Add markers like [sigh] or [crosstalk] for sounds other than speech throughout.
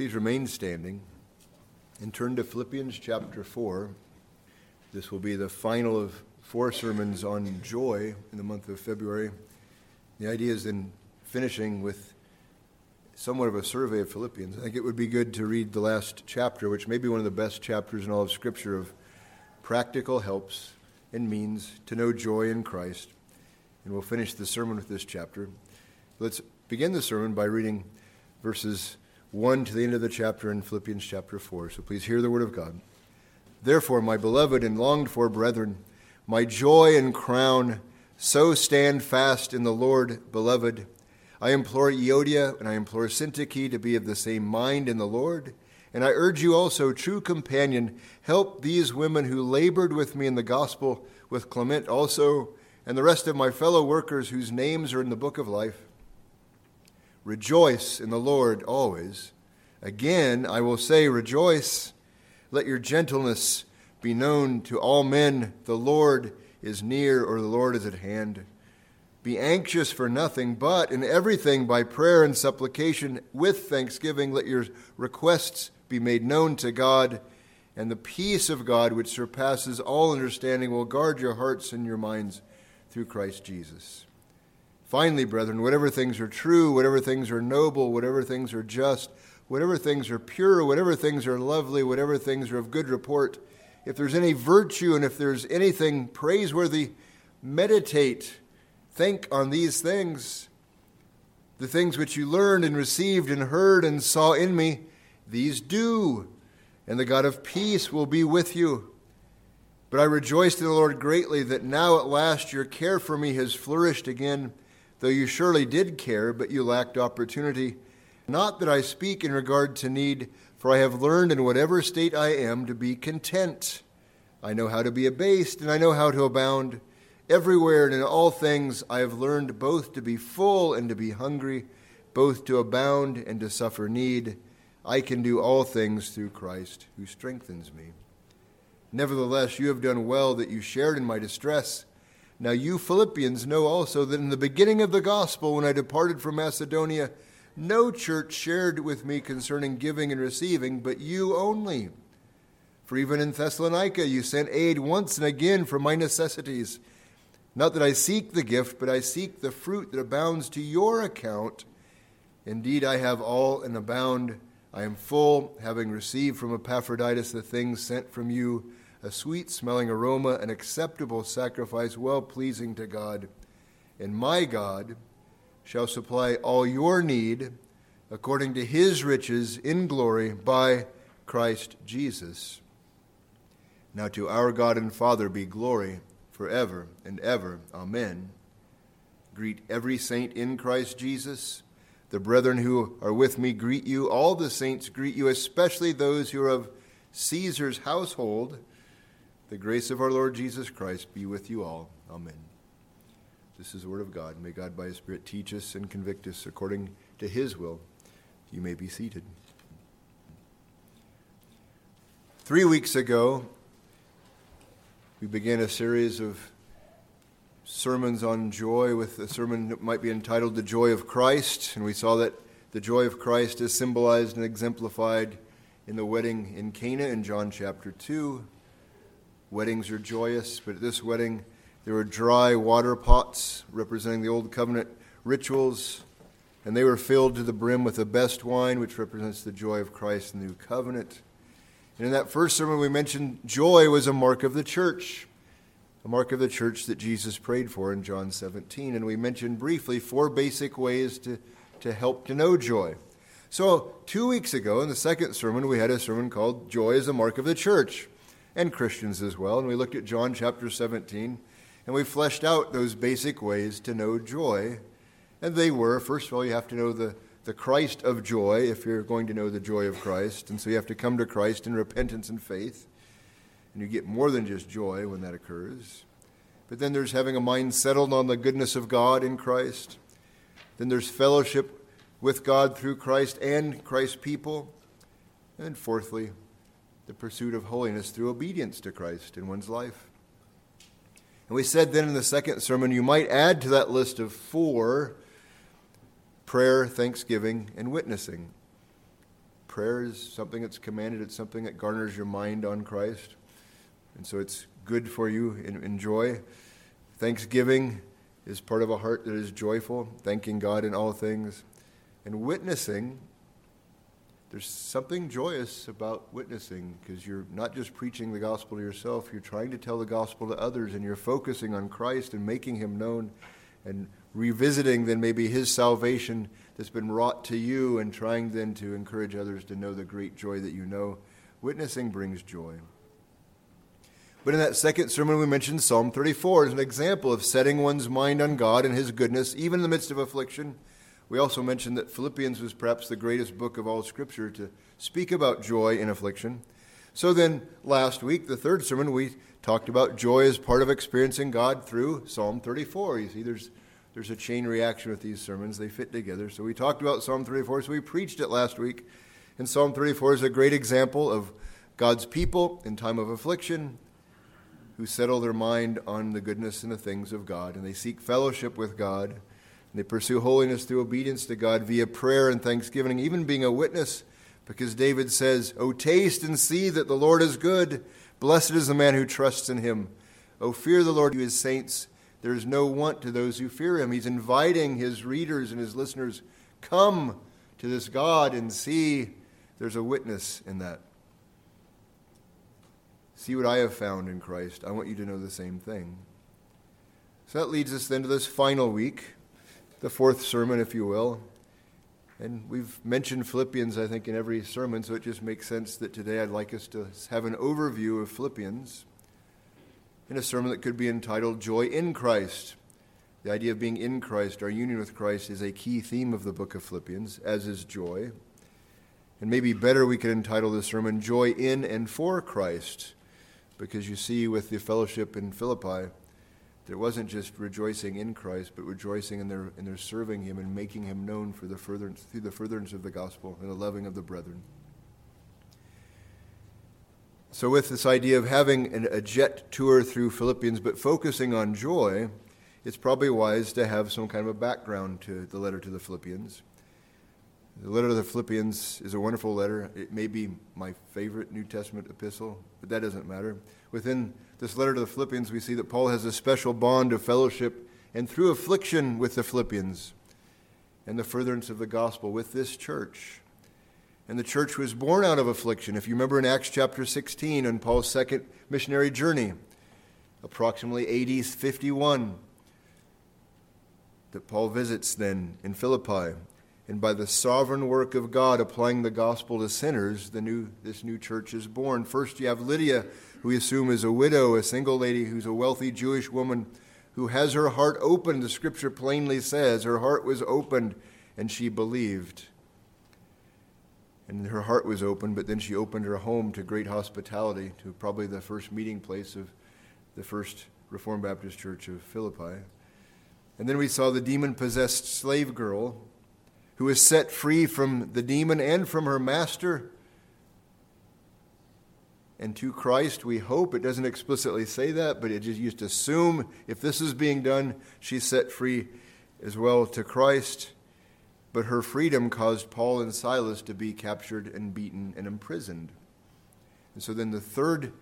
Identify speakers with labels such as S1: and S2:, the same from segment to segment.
S1: Please remain standing and turn to Philippians chapter 4. This will be the final of four sermons on joy in the month of February. The idea is in finishing with somewhat of a survey of Philippians. I think it would be good to read the last chapter, which may be one of the best chapters in all of Scripture of practical helps and means to know joy in Christ. And we'll finish the sermon with this chapter. Let's begin the sermon by reading verses 1 to the end of the chapter in Philippians chapter 4. So please hear the word of God. Therefore, my beloved and longed for brethren, my joy and crown, so stand fast in the Lord, beloved. I implore Euodia and I implore Syntyche to be of the same mind in the Lord. And I urge you also, true companion, help these women who labored with me in the gospel, with Clement also, and the rest of my fellow workers whose names are in the book of life. Rejoice in the Lord always. Again, I will say, rejoice. Let your gentleness be known to all men. The Lord is near, or the Lord is at hand. Be anxious for nothing, but in everything by prayer and supplication with thanksgiving, let your requests be made known to God. And the peace of God, which surpasses all understanding, will guard your hearts and your minds through Christ Jesus. Finally, brethren, whatever things are true, whatever things are noble, whatever things are just, whatever things are pure, whatever things are lovely, whatever things are of good report, if there's any virtue and if there's anything praiseworthy, meditate, think on these things. The things which you learned and received and heard and saw in me, these do, and the God of peace will be with you. But I rejoiced in the Lord greatly that now at last your care for me has flourished again though you surely did care, but you lacked opportunity. Not that I speak in regard to need, for I have learned in whatever state I am to be content. I know how to be abased, and I know how to abound. Everywhere and in all things I have learned both to be full and to be hungry, both to abound and to suffer need. I can do all things through Christ who strengthens me. Nevertheless, you have done well that you shared in my distress. Now, you Philippians know also that in the beginning of the gospel, when I departed from Macedonia, no church shared with me concerning giving and receiving, but you only. For even in Thessalonica, you sent aid once and again for my necessities. Not that I seek the gift, but I seek the fruit that abounds to your account. Indeed, I have all and abound. I am full, having received from Epaphroditus the things sent from you a sweet smelling aroma, an acceptable sacrifice, well pleasing to God. And my God shall supply all your need according to his riches in glory by Christ Jesus. Now to our God and Father be glory forever and ever. Amen. Greet every saint in Christ Jesus. The brethren who are with me greet you. All the saints greet you, especially those who are of Caesar's household. The grace of our Lord Jesus Christ be with you all. Amen. This is the word of God. May God by his Spirit teach us and convict us according to his will. You may be seated. Three weeks ago, we began a series of sermons on joy with a sermon that might be entitled The Joy of Christ. And we saw that the joy of Christ is symbolized and exemplified in the wedding in Cana in John chapter 2. Weddings are joyous, but at this wedding, there were dry water pots representing the Old Covenant rituals, and they were filled to the brim with the best wine, which represents the joy of Christ in the New Covenant. And in that first sermon, we mentioned joy was a mark of the church, a mark of the church that Jesus prayed for in John 17. And we mentioned briefly four basic ways to, to help to know joy. So, two weeks ago, in the second sermon, we had a sermon called Joy is a Mark of the Church and Christians as well. And we looked at John chapter 17, and we fleshed out those basic ways to know joy. And they were, first of all, you have to know the, the Christ of joy if you're going to know the joy of Christ. And so you have to come to Christ in repentance and faith. And you get more than just joy when that occurs. But then there's having a mind settled on the goodness of God in Christ. Then there's fellowship with God through Christ and Christ's people. And fourthly, the pursuit of holiness through obedience to Christ in one's life. And we said then in the second sermon, you might add to that list of four prayer, thanksgiving, and witnessing. prayer is something that's commanded, it's something that garners your mind on Christ. And so it's good for you. Enjoy. Thanksgiving is part of a heart that is joyful, thanking God in all things. And witnessing, there's something joyous about witnessing because you're not just preaching the gospel to yourself, you're trying to tell the gospel to others and you're focusing on Christ and making him known and revisiting then maybe his salvation that's been wrought to you and trying then to encourage others to know the great joy that you know. Witnessing brings joy. But in that second sermon, we mentioned Psalm 34 as an example of setting one's mind on God and His goodness, even in the midst of affliction. We also mentioned that Philippians was perhaps the greatest book of all Scripture to speak about joy in affliction. So then, last week, the third sermon, we talked about joy as part of experiencing God through Psalm 34. You see, there's, there's a chain reaction with these sermons, they fit together. So we talked about Psalm 34, so we preached it last week. And Psalm 34 is a great example of God's people in time of affliction who settle their mind on the goodness and the things of God, and they seek fellowship with God. They pursue holiness through obedience to God via prayer and thanksgiving, even being a witness, because David says, O taste and see that the Lord is good. Blessed is the man who trusts in him. O fear the Lord, you his saints. There is no want to those who fear him. He's inviting his readers and his listeners, come to this God and see. There's a witness in that. See what I have found in Christ. I want you to know the same thing. So that leads us then to this final week, the fourth sermon, if you will. And we've mentioned Philippians, I think, in every sermon, so it just makes sense that today I'd like us to have an overview of Philippians in a sermon that could be entitled Joy in Christ. The idea of being in Christ, our union with Christ, is a key theme of the book of Philippians, as is joy. And maybe better, we could entitle this sermon Joy in and for Christ because you see with the fellowship in Philippi, there wasn't just rejoicing in Christ, but rejoicing in their, in their serving Him and making Him known for the furtherance, through the furtherance of the gospel and the loving of the brethren. So, with this idea of having an, a jet tour through Philippians, but focusing on joy, it's probably wise to have some kind of a background to the letter to the Philippians. The letter to the Philippians is a wonderful letter. It may be my favorite New Testament epistle, but that doesn't matter. Within this letter to the Philippians, we see that Paul has a special bond of fellowship and through affliction with the Philippians and the furtherance of the gospel with this church. And the church was born out of affliction. If you remember in Acts chapter 16, on Paul's second missionary journey, approximately AD 51, that Paul visits then in Philippi and by the sovereign work of God applying the gospel to sinners, the new, this new church is born. First, you have Lydia, who we assume is a widow, a single lady who's a wealthy Jewish woman who has her heart opened. The scripture plainly says her heart was opened and she believed. And her heart was open, but then she opened her home to great hospitality, to probably the first meeting place of the first Reformed Baptist Church of Philippi. And then we saw the demon possessed slave girl who is set free from the demon and from her master. And to Christ, we hope. It doesn't explicitly say that, but it just used to assume if this is being done, she's set free as well to Christ. But her freedom caused Paul and Silas to be captured and beaten and imprisoned. And so then the third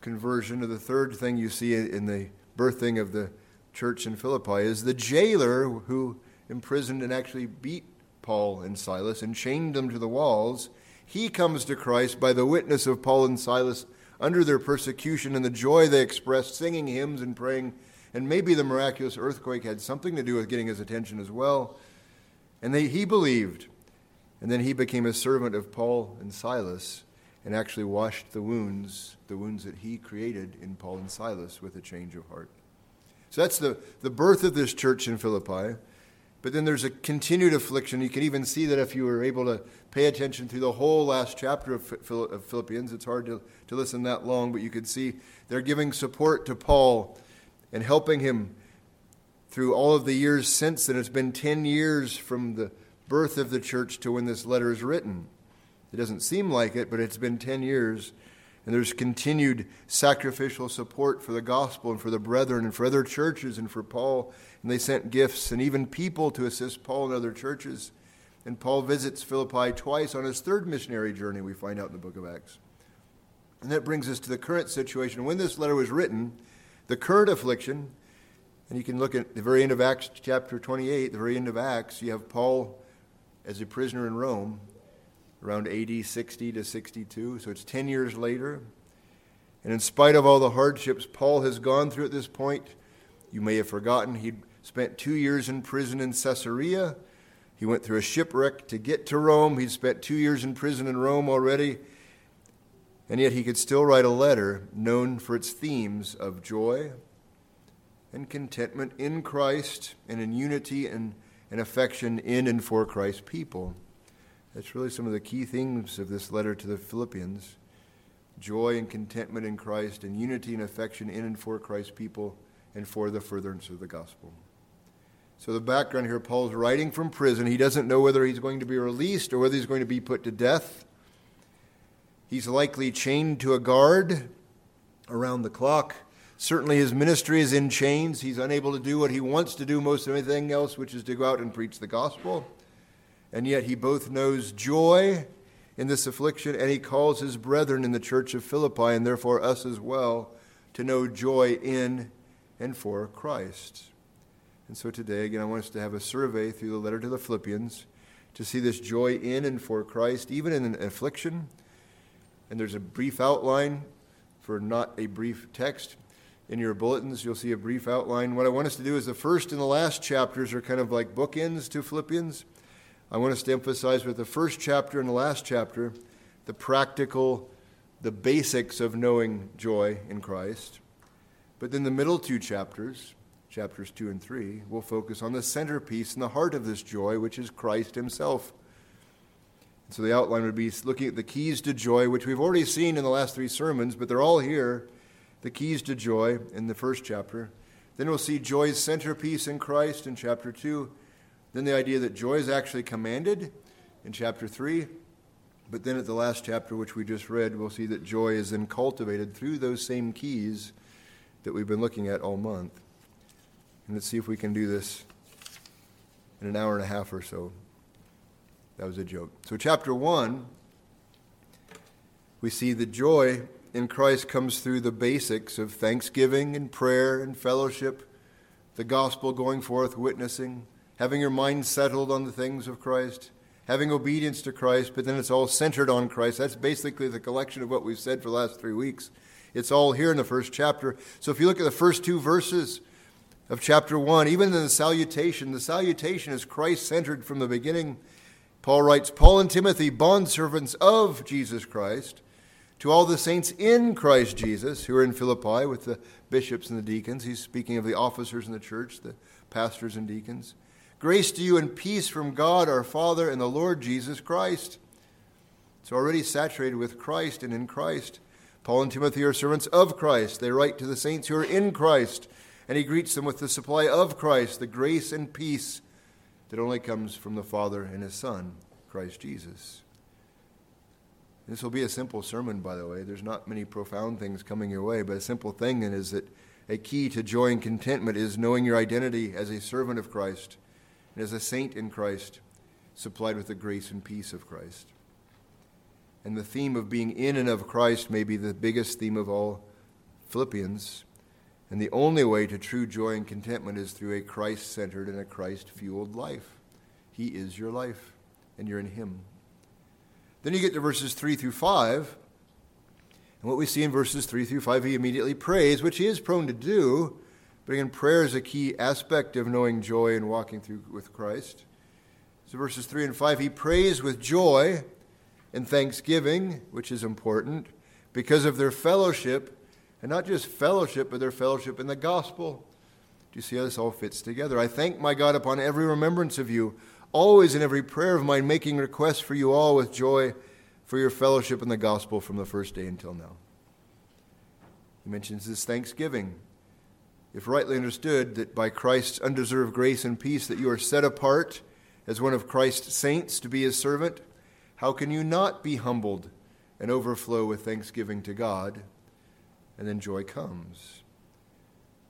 S1: conversion, or the third thing you see in the birthing of the church in Philippi, is the jailer who imprisoned and actually beat Paul and Silas and chained them to the walls, he comes to Christ by the witness of Paul and Silas under their persecution and the joy they expressed, singing hymns and praying. And maybe the miraculous earthquake had something to do with getting his attention as well. And they, he believed. And then he became a servant of Paul and Silas and actually washed the wounds, the wounds that he created in Paul and Silas with a change of heart. So that's the, the birth of this church in Philippi. But then there's a continued affliction. You can even see that if you were able to pay attention through the whole last chapter of Philippians. It's hard to, to listen that long, but you could see they're giving support to Paul and helping him through all of the years since then. It's been 10 years from the birth of the church to when this letter is written. It doesn't seem like it, but it's been 10 years. And there's continued sacrificial support for the gospel and for the brethren and for other churches and for Paul. And they sent gifts and even people to assist Paul and other churches. And Paul visits Philippi twice on his third missionary journey, we find out in the book of Acts. And that brings us to the current situation. When this letter was written, the current affliction, and you can look at the very end of Acts chapter 28, the very end of Acts, you have Paul as a prisoner in Rome around AD 60 to 62. So it's 10 years later. And in spite of all the hardships Paul has gone through at this point, you may have forgotten he'd spent two years in prison in Caesarea. He went through a shipwreck to get to Rome. He'd spent two years in prison in Rome already. And yet he could still write a letter known for its themes of joy and contentment in Christ and in unity and, and affection in and for Christ's people. That's really some of the key themes of this letter to the Philippians joy and contentment in Christ, and unity and affection in and for Christ's people, and for the furtherance of the gospel. So, the background here Paul's writing from prison. He doesn't know whether he's going to be released or whether he's going to be put to death. He's likely chained to a guard around the clock. Certainly, his ministry is in chains. He's unable to do what he wants to do most of anything else, which is to go out and preach the gospel. And yet, he both knows joy in this affliction and he calls his brethren in the church of Philippi, and therefore us as well, to know joy in and for Christ. And so today, again, I want us to have a survey through the letter to the Philippians to see this joy in and for Christ, even in an affliction. And there's a brief outline for not a brief text in your bulletins, you'll see a brief outline. What I want us to do is the first and the last chapters are kind of like bookends to Philippians. I want us to emphasize with the first chapter and the last chapter the practical, the basics of knowing joy in Christ. But then the middle two chapters, chapters 2 and 3, will focus on the centerpiece and the heart of this joy, which is Christ Himself. So the outline would be looking at the keys to joy, which we've already seen in the last three sermons, but they're all here the keys to joy in the first chapter. Then we'll see joy's centerpiece in Christ in chapter 2. Then the idea that joy is actually commanded in chapter 3. But then at the last chapter, which we just read, we'll see that joy is then cultivated through those same keys that we've been looking at all month. And let's see if we can do this in an hour and a half or so. That was a joke. So, chapter 1, we see the joy in Christ comes through the basics of thanksgiving and prayer and fellowship, the gospel going forth, witnessing, having your mind settled on the things of Christ, having obedience to Christ, but then it's all centered on Christ. That's basically the collection of what we've said for the last three weeks. It's all here in the first chapter. So if you look at the first two verses of chapter 1, even in the salutation, the salutation is Christ centered from the beginning. Paul writes, Paul and Timothy, bondservants of Jesus Christ to all the saints in Christ Jesus who are in Philippi with the bishops and the deacons. He's speaking of the officers in the church, the pastors and deacons. Grace to you and peace from God our Father and the Lord Jesus Christ. It's already saturated with Christ and in Christ. Paul and Timothy are servants of Christ. They write to the saints who are in Christ, and he greets them with the supply of Christ, the grace and peace that only comes from the Father and his Son, Christ Jesus. This will be a simple sermon, by the way. There's not many profound things coming your way, but a simple thing is that a key to joy and contentment is knowing your identity as a servant of Christ and as a saint in Christ, supplied with the grace and peace of Christ. And the theme of being in and of Christ may be the biggest theme of all Philippians. And the only way to true joy and contentment is through a Christ centered and a Christ fueled life. He is your life, and you're in Him. Then you get to verses 3 through 5. And what we see in verses 3 through 5, he immediately prays, which he is prone to do. But again, prayer is a key aspect of knowing joy and walking through with Christ. So verses 3 and 5, he prays with joy and thanksgiving, which is important, because of their fellowship, and not just fellowship, but their fellowship in the gospel. Do you see how this all fits together? I thank my God upon every remembrance of you always in every prayer of mine making requests for you all with joy for your fellowship in the gospel from the first day until now. He mentions this thanksgiving. If rightly understood, that by Christ's undeserved grace and peace that you are set apart as one of Christ's saints to be his servant, how can you not be humbled and overflow with thanksgiving to God? And then joy comes.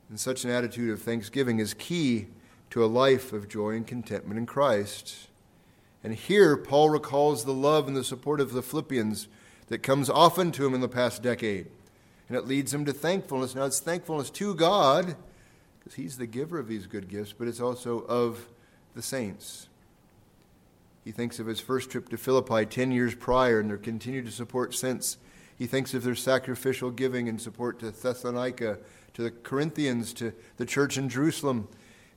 S1: And such an attitude of thanksgiving is key to a life of joy and contentment in Christ. And here, Paul recalls the love and the support of the Philippians that comes often to him in the past decade. And it leads him to thankfulness. Now, it's thankfulness to God, because he's the giver of these good gifts, but it's also of the saints. He thinks of his first trip to Philippi 10 years prior and their continued support since. He thinks of their sacrificial giving and support to Thessalonica, to the Corinthians, to the church in Jerusalem.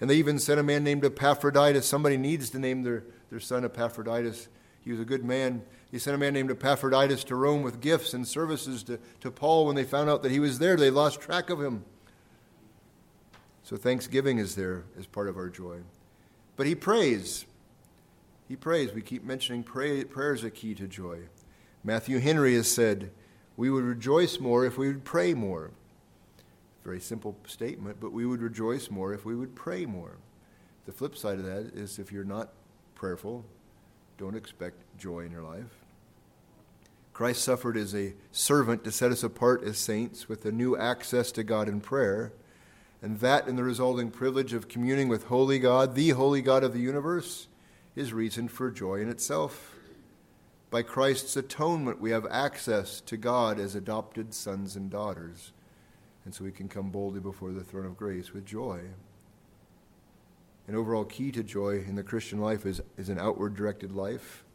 S1: And they even sent a man named Epaphroditus. Somebody needs to name their, their son Epaphroditus. He was a good man. He sent a man named Epaphroditus to Rome with gifts and services to, to Paul. When they found out that he was there, they lost track of him. So thanksgiving is there as part of our joy. But he prays. He prays. We keep mentioning pray, prayer is a key to joy. Matthew Henry has said, We would rejoice more if we would pray more. Very simple statement, but we would rejoice more if we would pray more. The flip side of that is if you're not prayerful, don't expect joy in your life. Christ suffered as a servant to set us apart as saints with a new access to God in prayer, and that and the resulting privilege of communing with holy God, the holy God of the universe, is reason for joy in itself. By Christ's atonement, we have access to God as adopted sons and daughters, and so we can come boldly before the throne of grace with joy. An overall key to joy in the Christian life is, is an outward directed life,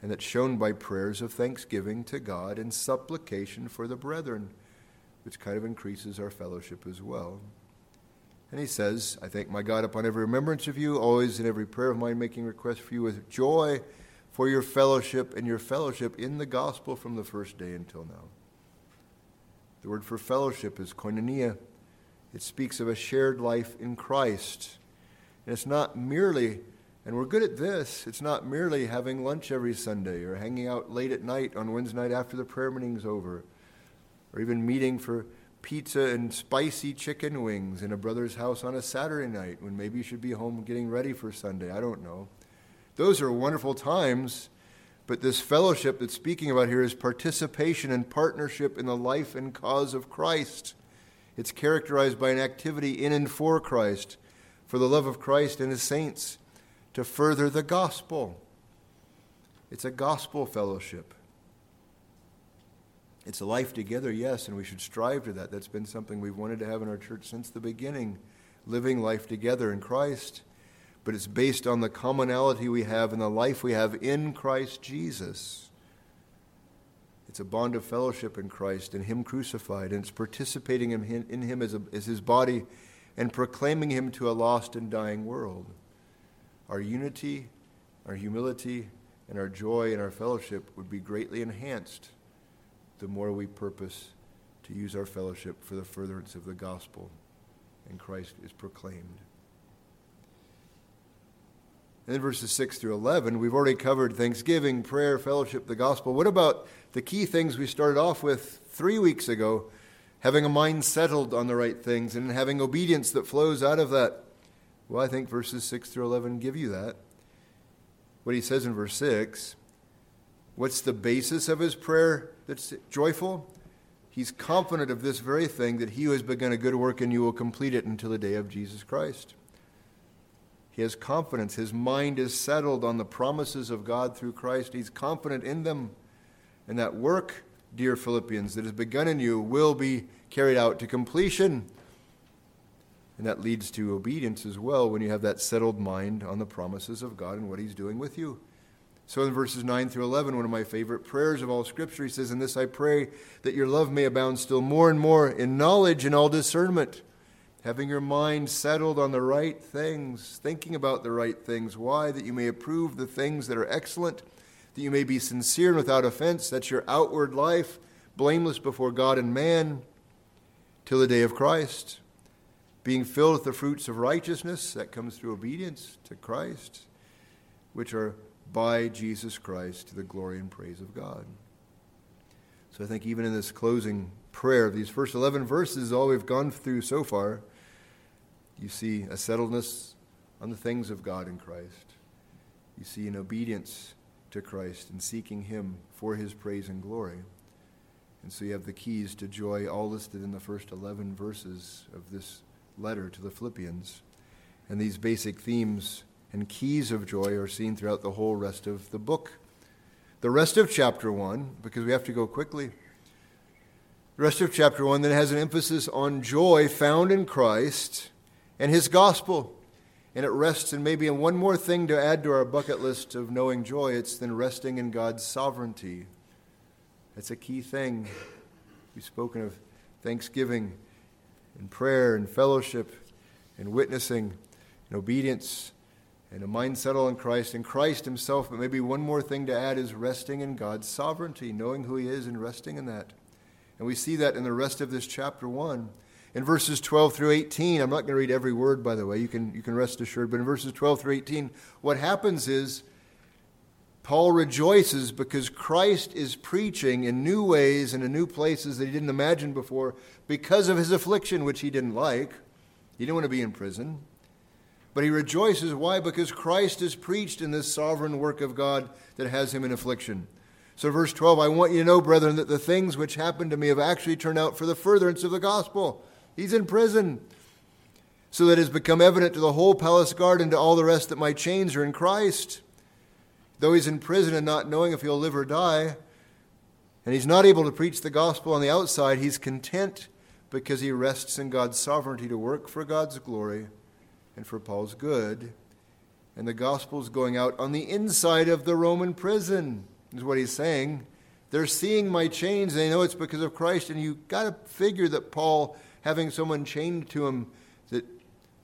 S1: and that's shown by prayers of thanksgiving to God and supplication for the brethren, which kind of increases our fellowship as well. And he says, I thank my God upon every remembrance of you, always in every prayer of mine, making request for you with joy for your fellowship and your fellowship in the gospel from the first day until now. The word for fellowship is koinonia. It speaks of a shared life in Christ and it's not merely, and we're good at this, it's not merely having lunch every Sunday or hanging out late at night on Wednesday night after the prayer meeting's over, or even meeting for pizza and spicy chicken wings in a brother's house on a Saturday night when maybe you should be home getting ready for Sunday. I don't know. Those are wonderful times, but this fellowship that's speaking about here is participation and partnership in the life and cause of Christ. It's characterized by an activity in and for Christ for the love of Christ and his saints to further the gospel. It's a gospel fellowship. It's a life together, yes, and we should strive to that. That's been something we've wanted to have in our church since the beginning living life together in Christ. But it's based on the commonality we have and the life we have in Christ Jesus. It's a bond of fellowship in Christ and Him crucified, and it's participating in Him, as, a, as His body and proclaiming him to a lost and dying world. Our unity, our humility, and our joy and our fellowship would be greatly enhanced the more we purpose to use our fellowship for the furtherance of the gospel and Christ is proclaimed. And then verses 6 through 11, we've already covered thanksgiving, prayer, fellowship, the gospel. What about the key things we started off with three weeks ago having a mind settled on the right things and having obedience that flows out of that. Well, I think verses 6 through 11 give you that. What he says in verse 6 what's the basis of his prayer that's joyful? He's confident of this very thing that he who has begun a good work in you will complete it until the day of Jesus Christ. He has confidence. His mind is settled on the promises of God through Christ. He's confident in them. And that work dear Philippians, that has begun in you will be carried out to completion. And that leads to obedience as well when you have that settled mind on the promises of God and what He's doing with you. So in verses 9 through 11, one of my favorite prayers of all Scripture, he says, In this I pray that your love may abound still more and more in knowledge and all discernment, having your mind settled on the right things, thinking about the right things. Why? That you may approve the things that are excellent that you may be sincere and without offense. That's your outward life, blameless before God and man, till the day of Christ. Being filled with the fruits of righteousness, that comes through obedience to Christ, which are by Jesus Christ to the glory and praise of God. So I think even in this closing prayer, these first 11 verses, all we've gone through so far, you see a settledness on the things of God in Christ. You see an obedience to Christ and seeking Him for His praise and glory. And so you have the keys to joy all listed in the first 11 verses of this letter to the Philippians. And these basic themes and keys of joy are seen throughout the whole rest of the book. The rest of chapter 1, because we have to go quickly, the rest of chapter 1 then has an emphasis on joy found in Christ and his gospel. And it rests in maybe in one more thing to add to our bucket list of knowing joy. It's then resting in God's sovereignty. That's a key thing. We've spoken of thanksgiving and prayer and fellowship and witnessing and obedience and a mind settled on Christ and Christ Himself. But maybe one more thing to add is resting in God's sovereignty, knowing who He is and resting in that. And we see that in the rest of this chapter 1. In verses 12 through 18, I'm not going to read every word, by the way, you can, you can rest assured, but in verses 12 through 18, what happens is Paul rejoices because Christ is preaching in new ways and in new places that he didn't imagine before because of his affliction, which he didn't like. He didn't want to be in prison. But he rejoices. Why? Because Christ is preached in this sovereign work of God that has him in affliction. So, verse 12, I want you to know, brethren, that the things which happened to me have actually turned out for the furtherance of the gospel. He's in prison. So that it has become evident to the whole palace guard and to all the rest that my chains are in Christ. Though he's in prison and not knowing if he'll live or die, and he's not able to preach the gospel on the outside, he's content because he rests in God's sovereignty to work for God's glory and for Paul's good. And the gospel is going out on the inside of the Roman prison, is what he's saying. They're seeing my chains, and they know it's because of Christ. And you've got to figure that Paul, having someone chained to him that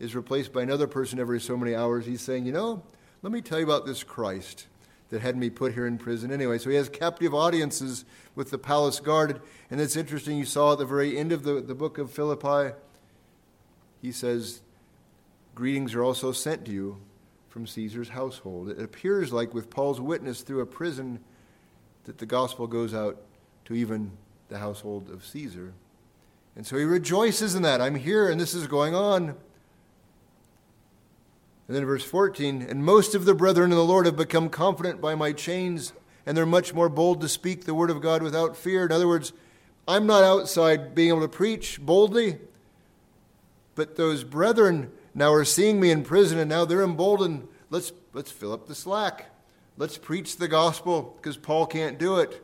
S1: is replaced by another person every so many hours, he's saying, You know, let me tell you about this Christ that had me put here in prison anyway. So he has captive audiences with the palace guarded. And it's interesting, you saw at the very end of the, the book of Philippi, he says, Greetings are also sent to you from Caesar's household. It appears like with Paul's witness through a prison that the gospel goes out to even the household of Caesar. And so he rejoices in that. I'm here and this is going on. And then verse 14, and most of the brethren in the Lord have become confident by my chains, and they're much more bold to speak the word of God without fear. In other words, I'm not outside being able to preach boldly, but those brethren now are seeing me in prison and now they're emboldened. Let's, let's fill up the slack. Let's preach the gospel because Paul can't do it.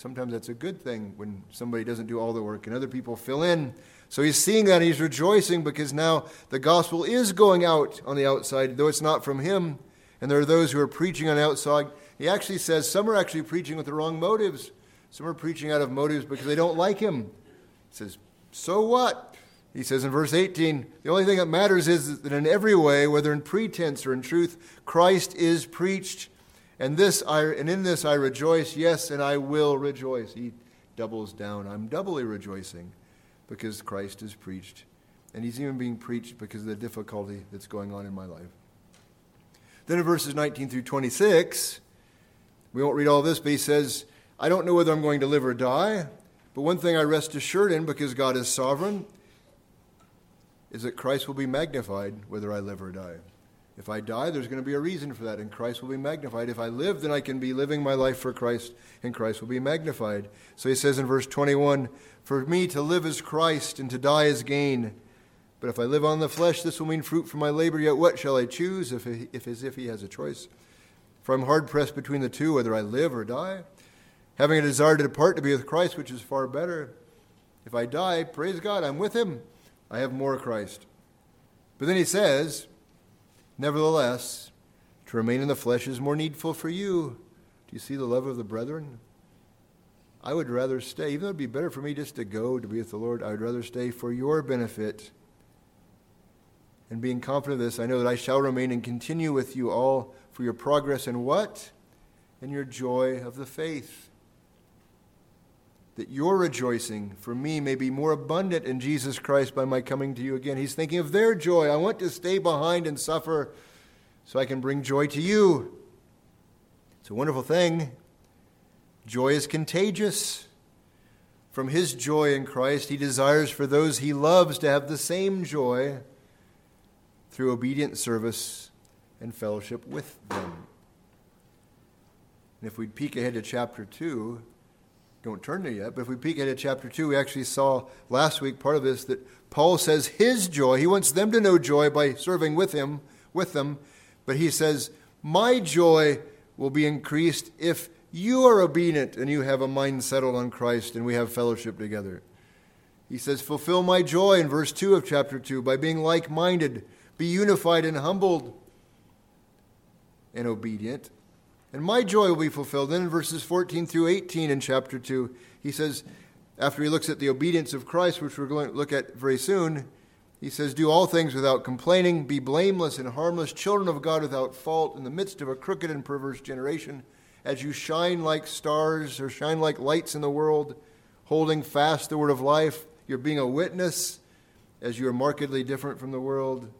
S1: Sometimes that's a good thing when somebody doesn't do all the work and other people fill in. So he's seeing that he's rejoicing because now the gospel is going out on the outside, though it's not from him. And there are those who are preaching on the outside. He actually says some are actually preaching with the wrong motives. Some are preaching out of motives because they don't like him. He says, So what? He says in verse 18, the only thing that matters is that in every way, whether in pretense or in truth, Christ is preached. And this I and in this I rejoice, yes, and I will rejoice. He doubles down. I'm doubly rejoicing because Christ is preached. And he's even being preached because of the difficulty that's going on in my life. Then in verses 19 through 26, we won't read all this, but he says, I don't know whether I'm going to live or die, but one thing I rest assured in because God is sovereign is that Christ will be magnified whether I live or die. If I die, there's going to be a reason for that, and Christ will be magnified. If I live, then I can be living my life for Christ, and Christ will be magnified. So he says in verse 21 For me to live is Christ, and to die is gain. But if I live on the flesh, this will mean fruit from my labor. Yet what shall I choose, if, if as if he has a choice? For I'm hard pressed between the two, whether I live or die. Having a desire to depart to be with Christ, which is far better. If I die, praise God, I'm with him I have more Christ. But then he says, Nevertheless, to remain in the flesh is more needful for you. Do you see the love of the brethren? I would rather stay, even though it would be better for me just to go to be with the Lord, I would rather stay for your benefit. And being confident of this, I know that I shall remain and continue with you all for your progress and what? And your joy of the faith that your rejoicing for me may be more abundant in Jesus Christ by my coming to you again. He's thinking of their joy. I want to stay behind and suffer so I can bring joy to you. It's a wonderful thing. Joy is contagious. From his joy in Christ, he desires for those he loves to have the same joy through obedient service and fellowship with them. And if we peek ahead to chapter 2, don't turn there yet, but if we peek at chapter 2, we actually saw last week part of this that Paul says his joy, he wants them to know joy by serving with him, with them, But he says, My joy will be increased if you are obedient and you have a mind settled on Christ and we have fellowship together. He says, Fulfill my joy in verse 2 of chapter 2 by being like minded, be unified and humbled and obedient. And my joy will be fulfilled. Then in verses 14 through 18 in chapter 2, he says, after he looks at the obedience of Christ, which we're going to look at very soon, he says, Do all things without complaining, be blameless and harmless, children of God without fault, in the midst of a crooked and perverse generation, as you shine like stars or shine like lights in the world, holding fast the word of life. You're being a witness as you are markedly different from the world.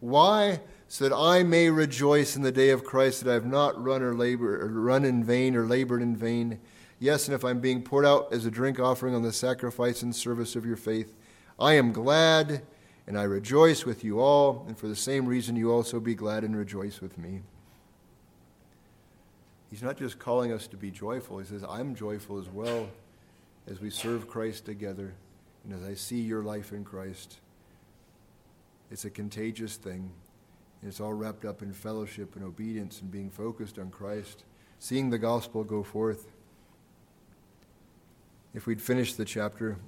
S1: Why? So that I may rejoice in the day of Christ that I have not run or labor or run in vain or labored in vain. Yes, and if I'm being poured out as a drink offering on the sacrifice and service of your faith, I am glad and I rejoice with you all, and for the same reason you also be glad and rejoice with me. He's not just calling us to be joyful, he says, I'm joyful as well as we serve Christ together and as I see your life in Christ. It's a contagious thing. It's all wrapped up in fellowship and obedience and being focused on Christ, seeing the gospel go forth. If we'd finish the chapter,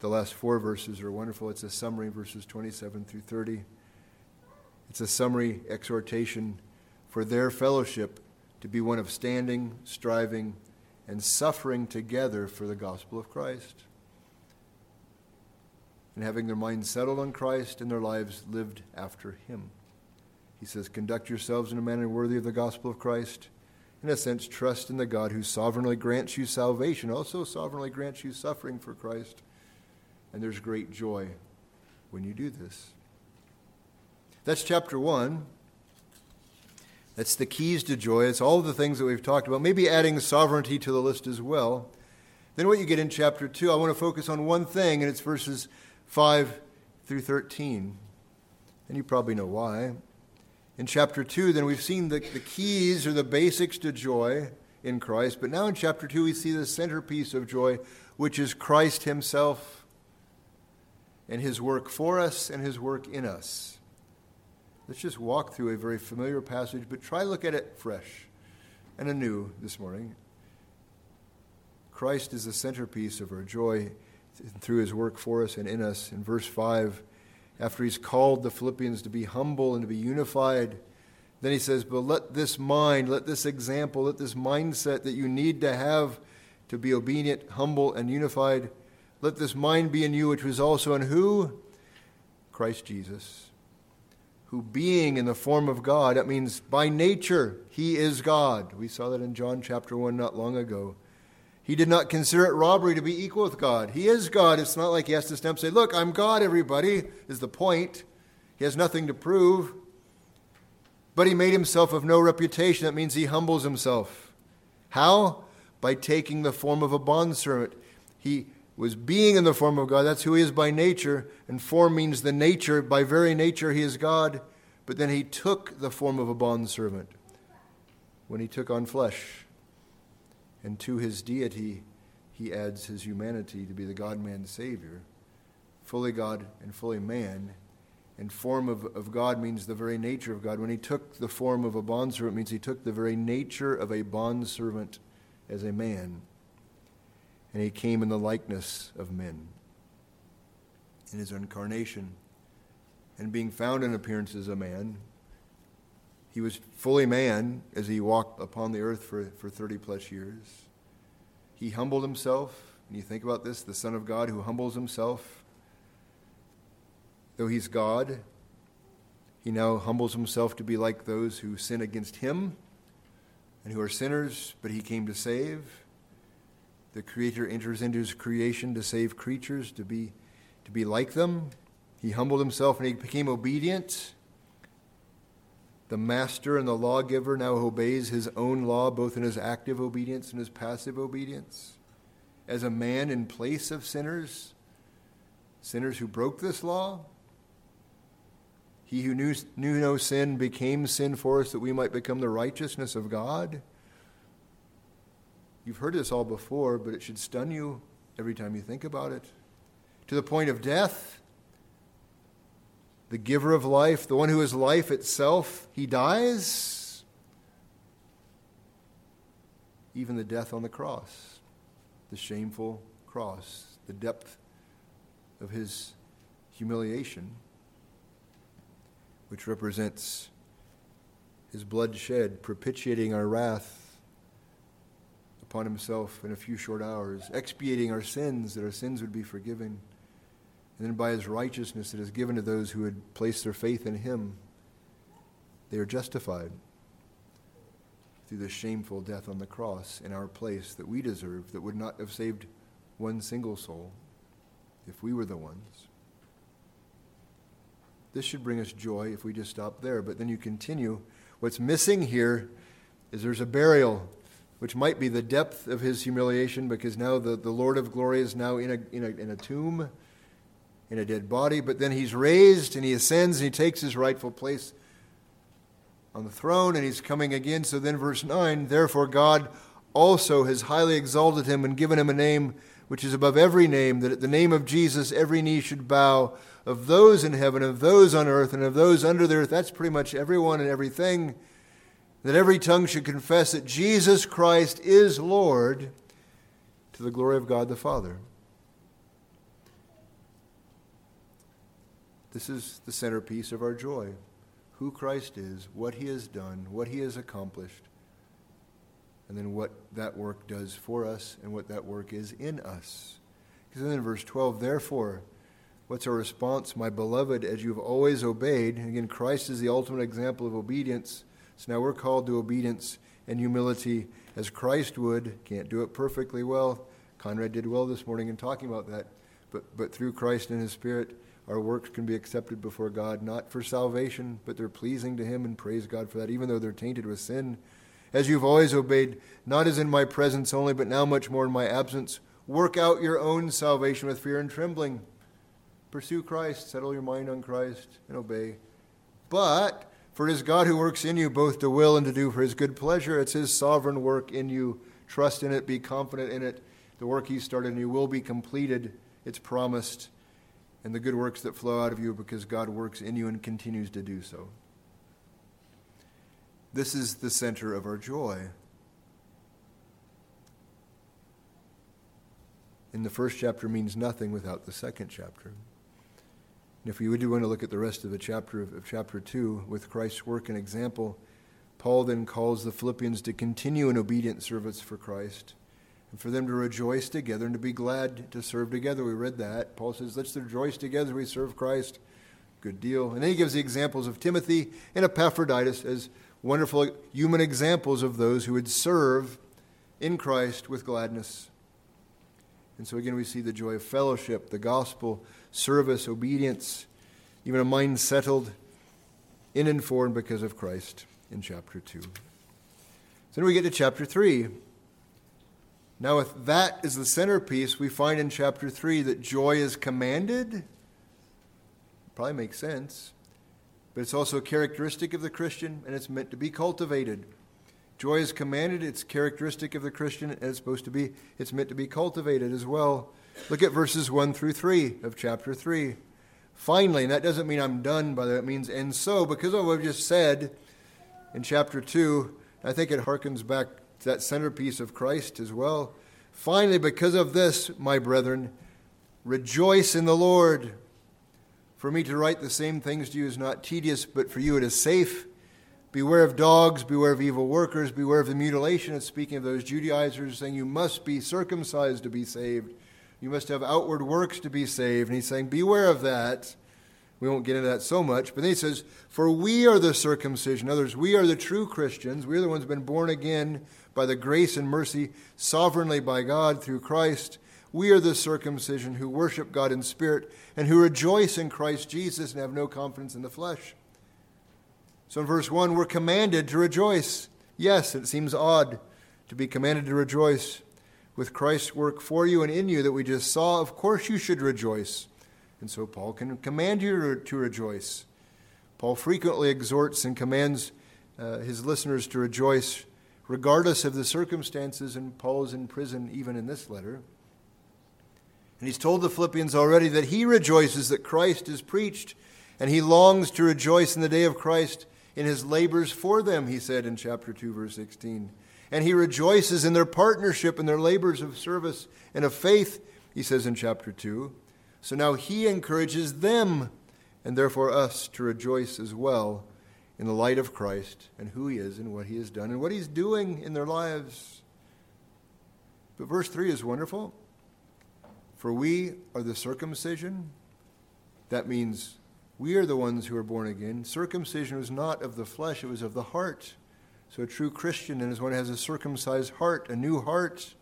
S1: the last four verses are wonderful. It's a summary, verses 27 through 30. It's a summary exhortation for their fellowship to be one of standing, striving, and suffering together for the gospel of Christ. And having their minds settled on Christ and their lives lived after Him. He says, Conduct yourselves in a manner worthy of the gospel of Christ. In a sense, trust in the God who sovereignly grants you salvation, also sovereignly grants you suffering for Christ. And there's great joy when you do this. That's chapter one. That's the keys to joy. It's all the things that we've talked about, maybe adding sovereignty to the list as well. Then, what you get in chapter 2, I want to focus on one thing, and it's verses 5 through 13. And you probably know why in chapter 2, then we've seen the, the keys or the basics to joy in Christ. But now in chapter 2, we see the centerpiece of joy, which is Christ Himself and His work for us and His work in us. Let's just walk through a very familiar passage, but try to look at it fresh and anew this morning. Christ is the centerpiece of our joy through his work for us and in us. In verse 5, after he's called the Philippians to be humble and to be unified. Then he says, But let this mind, let this example, let this mindset that you need to have to be obedient, humble, and unified, let this mind be in you, which was also in who? Christ Jesus. Who, being in the form of God, that means by nature, he is God. We saw that in John chapter 1 not long ago. He did not consider it robbery to be equal with God. He is God. It's not like he has to stand up and say, Look, I'm God, everybody, is the point. He has nothing to prove. But he made himself of no reputation. That means he humbles himself. How? By taking the form of a bondservant. He was being in the form of God. That's who he is by nature. And form means the nature. By very nature, he is God. But then he took the form of a bondservant when he took on flesh and to his deity, he adds his humanity to be the God man Savior, fully God and fully man. And form of, of God means the very nature of God. When he took the form of a bondservant, means he took the very nature of a bondservant as a man. And he came in the likeness of men. In his incarnation, and being found in appearance as a man, he was fully man as he walked upon the earth for, for 30 plus years. He humbled himself. And you think about this the Son of God who humbles himself. Though he's God, he now humbles himself to be like those who sin against him and who are sinners, but he came to save. The Creator enters into his creation to save creatures, to be, to be like them. He humbled himself and he became obedient the master and the lawgiver now obeys his own law, both in his active obedience and his passive obedience. As a man in place of sinners, sinners who broke this law, he who knew, knew no sin became sin for us that we might become the righteousness of God. You've heard this all before, but it should stun you every time you think about it. To the point of death, the giver of life, the one who is life itself, he dies. Even the death on the cross, the shameful cross, the depth of his humiliation, which represents his blood shed, propitiating our wrath upon himself in a few short hours, expiating our sins, that our sins would be forgiven. And then by his righteousness that is given to those who had placed their faith in him, they are justified through the shameful death on the cross in our place that we deserve, that would not have saved one single soul if we were the ones. This should bring us joy if we just stop there. But then you continue. What's missing here is there's a burial, which might be the depth of his humiliation, because now the, the Lord of glory is now in a, in, a, in a tomb, in a dead body. But then he's raised and he ascends and he takes his rightful place on the throne and he's coming again. So then, verse 9, therefore God also has highly exalted him and given him a name which is above every name, that at the name of Jesus every knee should bow of those in heaven, of those on earth, and of those under the earth. That's pretty much everyone and everything. That every tongue should confess that Jesus Christ is Lord to the glory of God the Father. This is the centerpiece of our joy who Christ is, what he has done, what he has accomplished and then what that work does for us and what that work is in us. Because then in verse 12, therefore, what's our response? My beloved, as you've always obeyed, again, Christ is the ultimate example of obedience. So now we're called to obedience and humility as Christ would. Can't do it perfectly well. Conrad did well this morning in talking about that. But, but through Christ and His Spirit, our works can be accepted before God, not for salvation, but they're pleasing to Him, and praise God for that, even though they're tainted with sin as you've always obeyed, not as in my presence only, but now much more in my absence. Work out your own salvation with fear and trembling. Pursue Christ, settle your mind on Christ, and obey. But for it is God who works in you both to will and to do for his good pleasure. It's his sovereign work in you. Trust in it, be confident in it. The work he started in you will be completed, it's promised, and the good works that flow out of you because God works in you and continues to do so. This is the center of our joy. In the first chapter means nothing without the second chapter. And if we would want to look at the rest of the chapter of, of chapter 2 with Christ's work and example, Paul then calls the Philippians to continue in obedient service for Christ and for them to rejoice together and to be glad to serve together. We read that. Paul says, Let's rejoice together we serve Christ. Good deal. And then he gives the examples of Timothy and Epaphroditus as wonderful human examples of those who would serve in Christ with gladness. And so again, we see the joy of fellowship, the gospel, service, obedience, even a mind settled in and for and because of Christ in chapter 2. So then we get to chapter 3. Now, if that is the centerpiece, we find in chapter 3 that joy is commanded. Probably makes sense but it's also characteristic of the Christian and it's meant to be cultivated. Joy is commanded, it's characteristic of the Christian, and it's supposed to be, it's meant to be cultivated as well. Look at verses 1 through 3 of chapter 3. Finally, and that doesn't mean I'm done, by that, it means, and so, because of what I've just said in chapter 2, I think it harkens back that centerpiece of Christ as well. Finally, because of this, my brethren, rejoice in the Lord. For me to write the same things to you is not tedious, but for you it is safe. Beware of dogs, beware of evil workers, beware of the mutilation. It's speaking of those Judaizers saying you must be circumcised to be saved. You must have outward works to be saved. And he's saying, beware of that. We won't get into that so much. But then he says, For we are the circumcision. In others, we are the true Christians. We are the ones who've been born again by the grace and mercy sovereignly by God through Christ. We are the circumcision who worship God in spirit and who rejoice in Christ Jesus and have no confidence in the flesh. So in verse 1, we're commanded to rejoice. Yes, it seems odd to be commanded to rejoice with Christ's work for you and in you that we just saw. Of course, you should rejoice. And so Paul can command you to rejoice. Paul frequently exhorts and commands uh, his listeners to rejoice regardless of the circumstances, and Paul is in prison even in this letter. And he's told the Philippians already that he rejoices that Christ is preached And he longs to rejoice in the day of Christ in his labors for them, he said in chapter 2, verse 16. And he rejoices in their partnership in their labors of service and of faith, he says in chapter 2. So now he encourages them, and therefore us, to rejoice as well in the light of Christ and who he is and what he has done and what he's doing in their lives. But verse 3 is wonderful. For we are the circumcision. That means we are the ones who are born again. Circumcision was not of the flesh, it was of the heart. So a true Christian is one who has a circumcised heart, a new heart.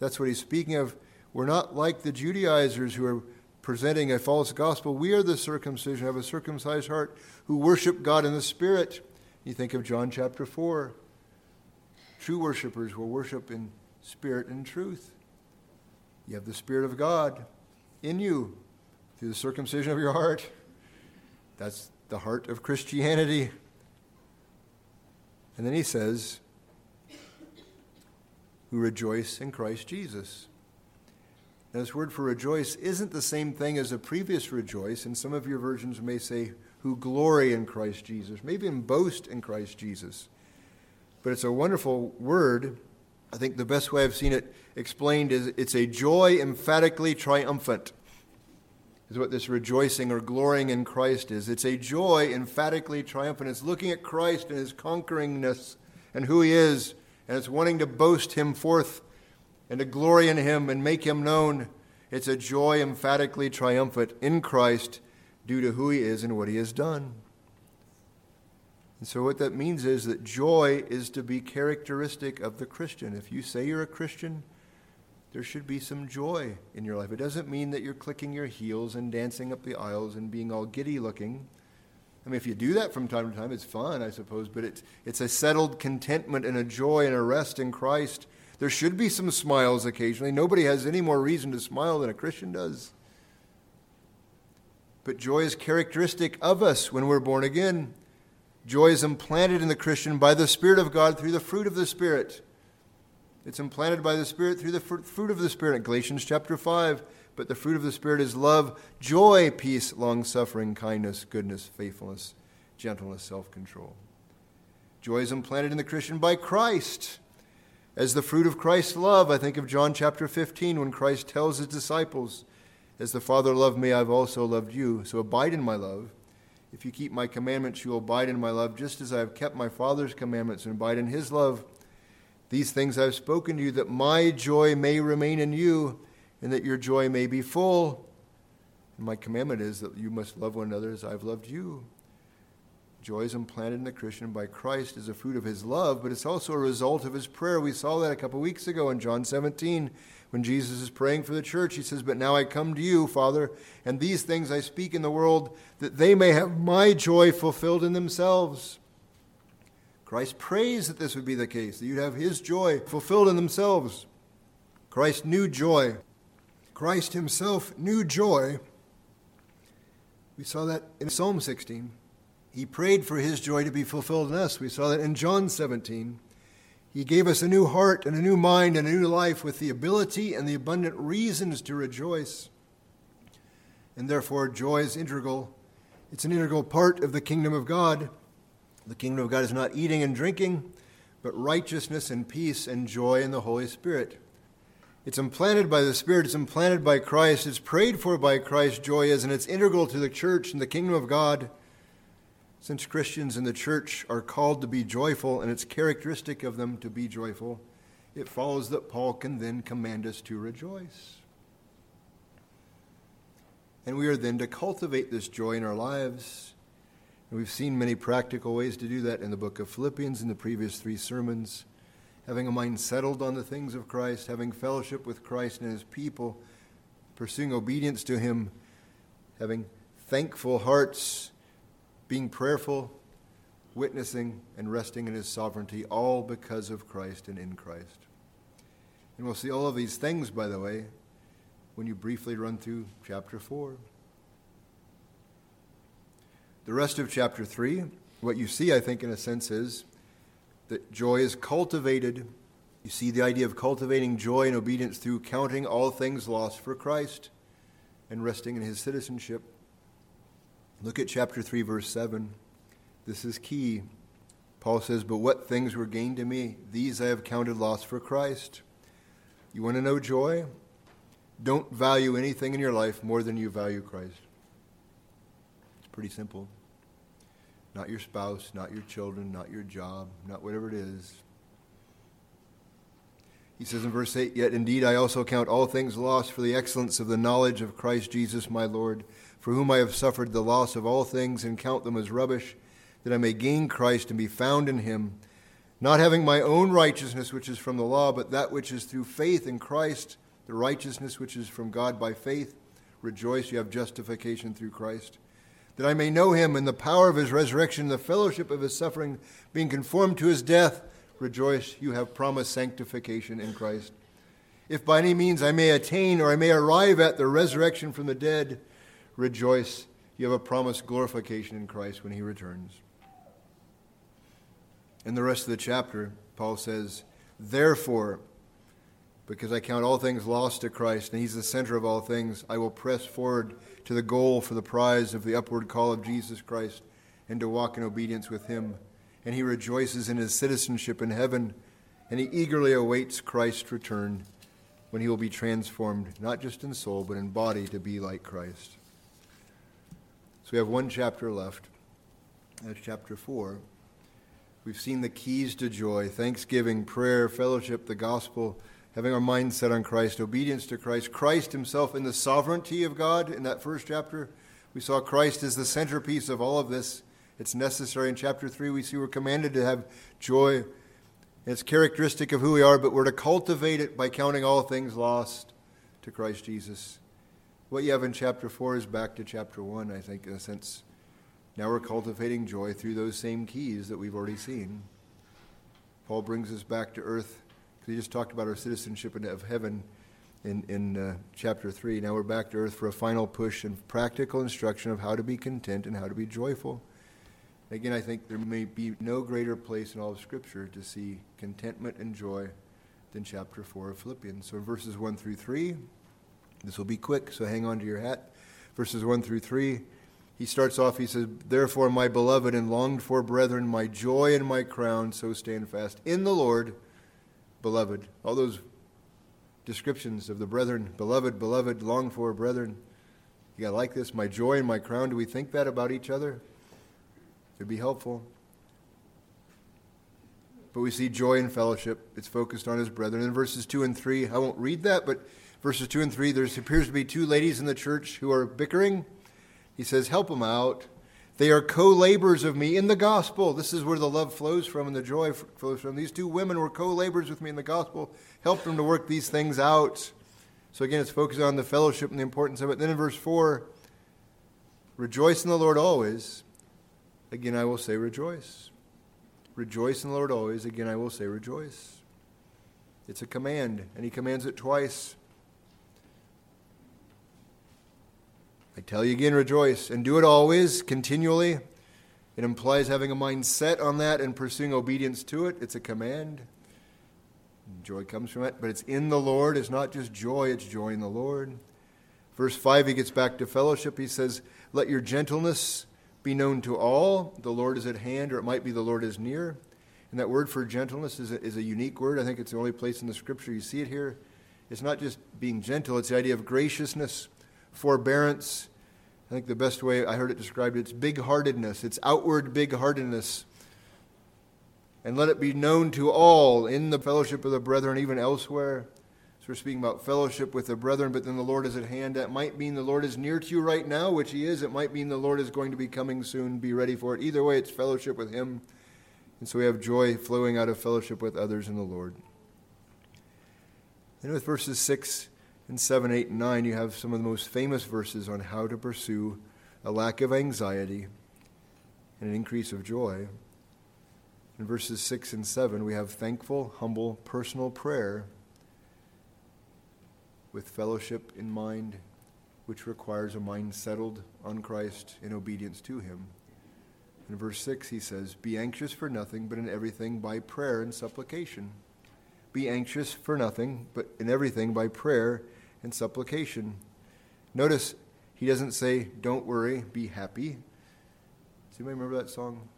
S1: That's what he's speaking of. We're not like the Judaizers who are presenting a false gospel. We are the circumcision, of a circumcised heart, who worship God in the Spirit. You think of John chapter 4. True worshippers will worship in spirit and truth. You have the Spirit of God in you through the circumcision of your heart. That's the heart of Christianity. And then he says, who rejoice in Christ Jesus. This word for rejoice isn't the same thing as a previous rejoice, and some of your versions may say, who glory in Christ Jesus, maybe even boast in Christ Jesus. But it's a wonderful word. I think the best way I've seen it explained is it's a joy emphatically triumphant is what this rejoicing or glorying in Christ is. It's a joy emphatically triumphant. It's looking at Christ and his conqueringness and who he is, and it's wanting to boast him forth and to glory in him and make him known. It's a joy emphatically triumphant in Christ due to who he is and what he has done. And so, what that means is that joy is to be characteristic of the Christian. If you say you're a Christian, there should be some joy in your life. It doesn't mean that you're clicking your heels and dancing up the aisles and being all giddy looking. I mean, if you do that from time to time, it's fun, I suppose, but it's, it's a settled contentment and a joy and a rest in Christ. There should be some smiles occasionally. Nobody has any more reason to smile than a Christian does. But joy is characteristic of us when we're born again. Joy is implanted in the Christian by the Spirit of God through the fruit of the Spirit. It's implanted by the Spirit through the fruit of the Spirit. Galatians chapter 5. But the fruit of the Spirit is love, joy, peace, long suffering, kindness, goodness, faithfulness, gentleness, self control. Joy is implanted in the Christian by Christ. As the fruit of Christ's love, I think of John chapter 15 when Christ tells his disciples, As the Father loved me, I've also loved you. So abide in my love. If you keep my commandments, you will abide in my love, just as I have kept my Father's commandments and abide in his love. These things I've spoken to you, that my joy may remain in you, and that your joy may be full. And my commandment is that you must love one another as I've loved you. Joy is implanted in the Christian by Christ as a fruit of his love, but it's also a result of his prayer. We saw that a couple weeks ago in John 17 when Jesus is praying for the church. He says, But now I come to you, Father, and these things I speak in the world, that they may have my joy fulfilled in themselves. Christ prays that this would be the case, that you'd have his joy fulfilled in themselves. Christ knew joy. Christ himself knew joy. We saw that in Psalm 16. He prayed for his joy to be fulfilled in us. We saw that in John 17. He gave us a new heart and a new mind and a new life with the ability and the abundant reasons to rejoice. And therefore, joy is integral. It's an integral part of the kingdom of God. The kingdom of God is not eating and drinking, but righteousness and peace and joy in the Holy Spirit. It's implanted by the Spirit, it's implanted by Christ, it's prayed for by Christ, joy is, and it's integral to the church and the kingdom of God. Since Christians in the church are called to be joyful, and it's characteristic of them to be joyful, it follows that Paul can then command us to rejoice. And we are then to cultivate this joy in our lives and we've seen many practical ways to do that in the book of Philippians in the previous three sermons. Having a mind settled on the things of Christ, having fellowship with Christ and his people, pursuing obedience to him, having thankful hearts, being prayerful, witnessing, and resting in his sovereignty, all because of Christ and in Christ. And we'll see all of these things, by the way, when you briefly run through chapter 4. The rest of chapter 3, what you see, I think, in a sense, is that joy is cultivated. You see the idea of cultivating joy and obedience through counting all things lost for Christ and resting in his citizenship. Look at chapter 3, verse 7. This is key. Paul says, But what things were gained to me, these I have counted loss for Christ. You want to know joy? Don't value anything in your life more than you value Christ. It's pretty simple. Not your spouse, not your children, not your job, not whatever it is. He says in verse 8, Yet indeed I also count all things lost for the excellence of the knowledge of Christ Jesus my Lord, for whom I have suffered the loss of all things, and count them as rubbish, that I may gain Christ and be found in him, not having my own righteousness which is from the law, but that which is through faith in Christ, the righteousness which is from God by faith. Rejoice, you have justification through Christ. That I may know him in the power of his resurrection, the fellowship of his suffering, being conformed to his death Rejoice, you have promised sanctification in Christ. If by any means I may attain or I may arrive at the resurrection from the dead, rejoice, you have a promised glorification in Christ when he returns. In the rest of the chapter, Paul says, Therefore, because I count all things lost to Christ, and he's the center of all things, I will press forward to the goal for the prize of the upward call of Jesus Christ and to walk in obedience with him and he rejoices in his citizenship in heaven, and he eagerly awaits Christ's return when he will be transformed, not just in soul, but in body, to be like Christ. So we have one chapter left. That's chapter 4. We've seen the keys to joy thanksgiving, prayer, fellowship, the gospel, having our mind set on Christ, obedience to Christ, Christ himself in the sovereignty of God in that first chapter. We saw Christ as the centerpiece of all of this it's necessary. In chapter 3, we see we're commanded to have joy. It's characteristic of who we are, but we're to cultivate it by counting all things lost to Christ Jesus. What you have in chapter 4 is back to chapter 1, I think, in a sense. Now we're cultivating joy through those same keys that we've already seen. Paul brings us back to earth because he just talked about our citizenship of heaven in, in uh, chapter 3. Now we're back to earth for a final push and practical instruction of how to be content and how to be joyful. Again, I think there may be no greater place in all of Scripture to see contentment and joy than chapter 4 of Philippians. So, verses 1 through 3, this will be quick, so hang on to your hat. Verses 1 through 3, he starts off, he says, Therefore, my beloved and longed for brethren, my joy and my crown, so stand fast in the Lord, beloved. All those descriptions of the brethren, beloved, beloved, longed for brethren. You got like this, my joy and my crown. Do we think that about each other? It'd be helpful. But we see joy and fellowship. It's focused on his brethren. In verses 2 and 3, I won't read that, but verses 2 and 3, there appears to be two ladies in the church who are bickering. He says, Help them out. They are co laborers of me in the gospel. This is where the love flows from and the joy flows from. These two women were co laborers with me in the gospel. Help them to work these things out. So again, it's focused on the fellowship and the importance of it. Then in verse 4, rejoice in the Lord always. Again, I will say rejoice. Rejoice in the Lord always. Again, I will say rejoice. It's a command, and he commands it twice. I tell you again, rejoice, and do it always, continually. It implies having a mind set on that and pursuing obedience to it. It's a command. Joy comes from it, but it's in the Lord. It's not just joy, it's joy in the Lord. Verse 5, he gets back to fellowship. He says, Let your gentleness be known to all. The Lord is at hand, or it might be the Lord is near. And that word for gentleness is a, is a unique word. I think it's the only place in the scripture you see it here. It's not just being gentle, it's the idea of graciousness, forbearance. I think the best way I heard it described, it's big heartedness, it's outward big heartedness. And let it be known to all in the fellowship of the brethren, even elsewhere so we're speaking about fellowship with the brethren, but then the Lord is at hand. That might mean the Lord is near to you right now, which He is. It might mean the Lord is going to be coming soon. Be ready for it. Either way, it's fellowship with Him. And so we have joy flowing out of fellowship with others in the Lord. And with verses 6 and 7, 8, and 9, you have some of the most famous verses on how to pursue a lack of anxiety and an increase of joy. In verses 6 and 7, we have thankful, humble, personal prayer with fellowship in mind, which requires a mind settled on Christ in obedience to Him. In verse 6, he says, Be anxious for nothing, but in everything by prayer and supplication. Be anxious for nothing, but in everything by prayer and supplication. Notice He doesn't say, don't worry, be happy. Does anybody remember that song?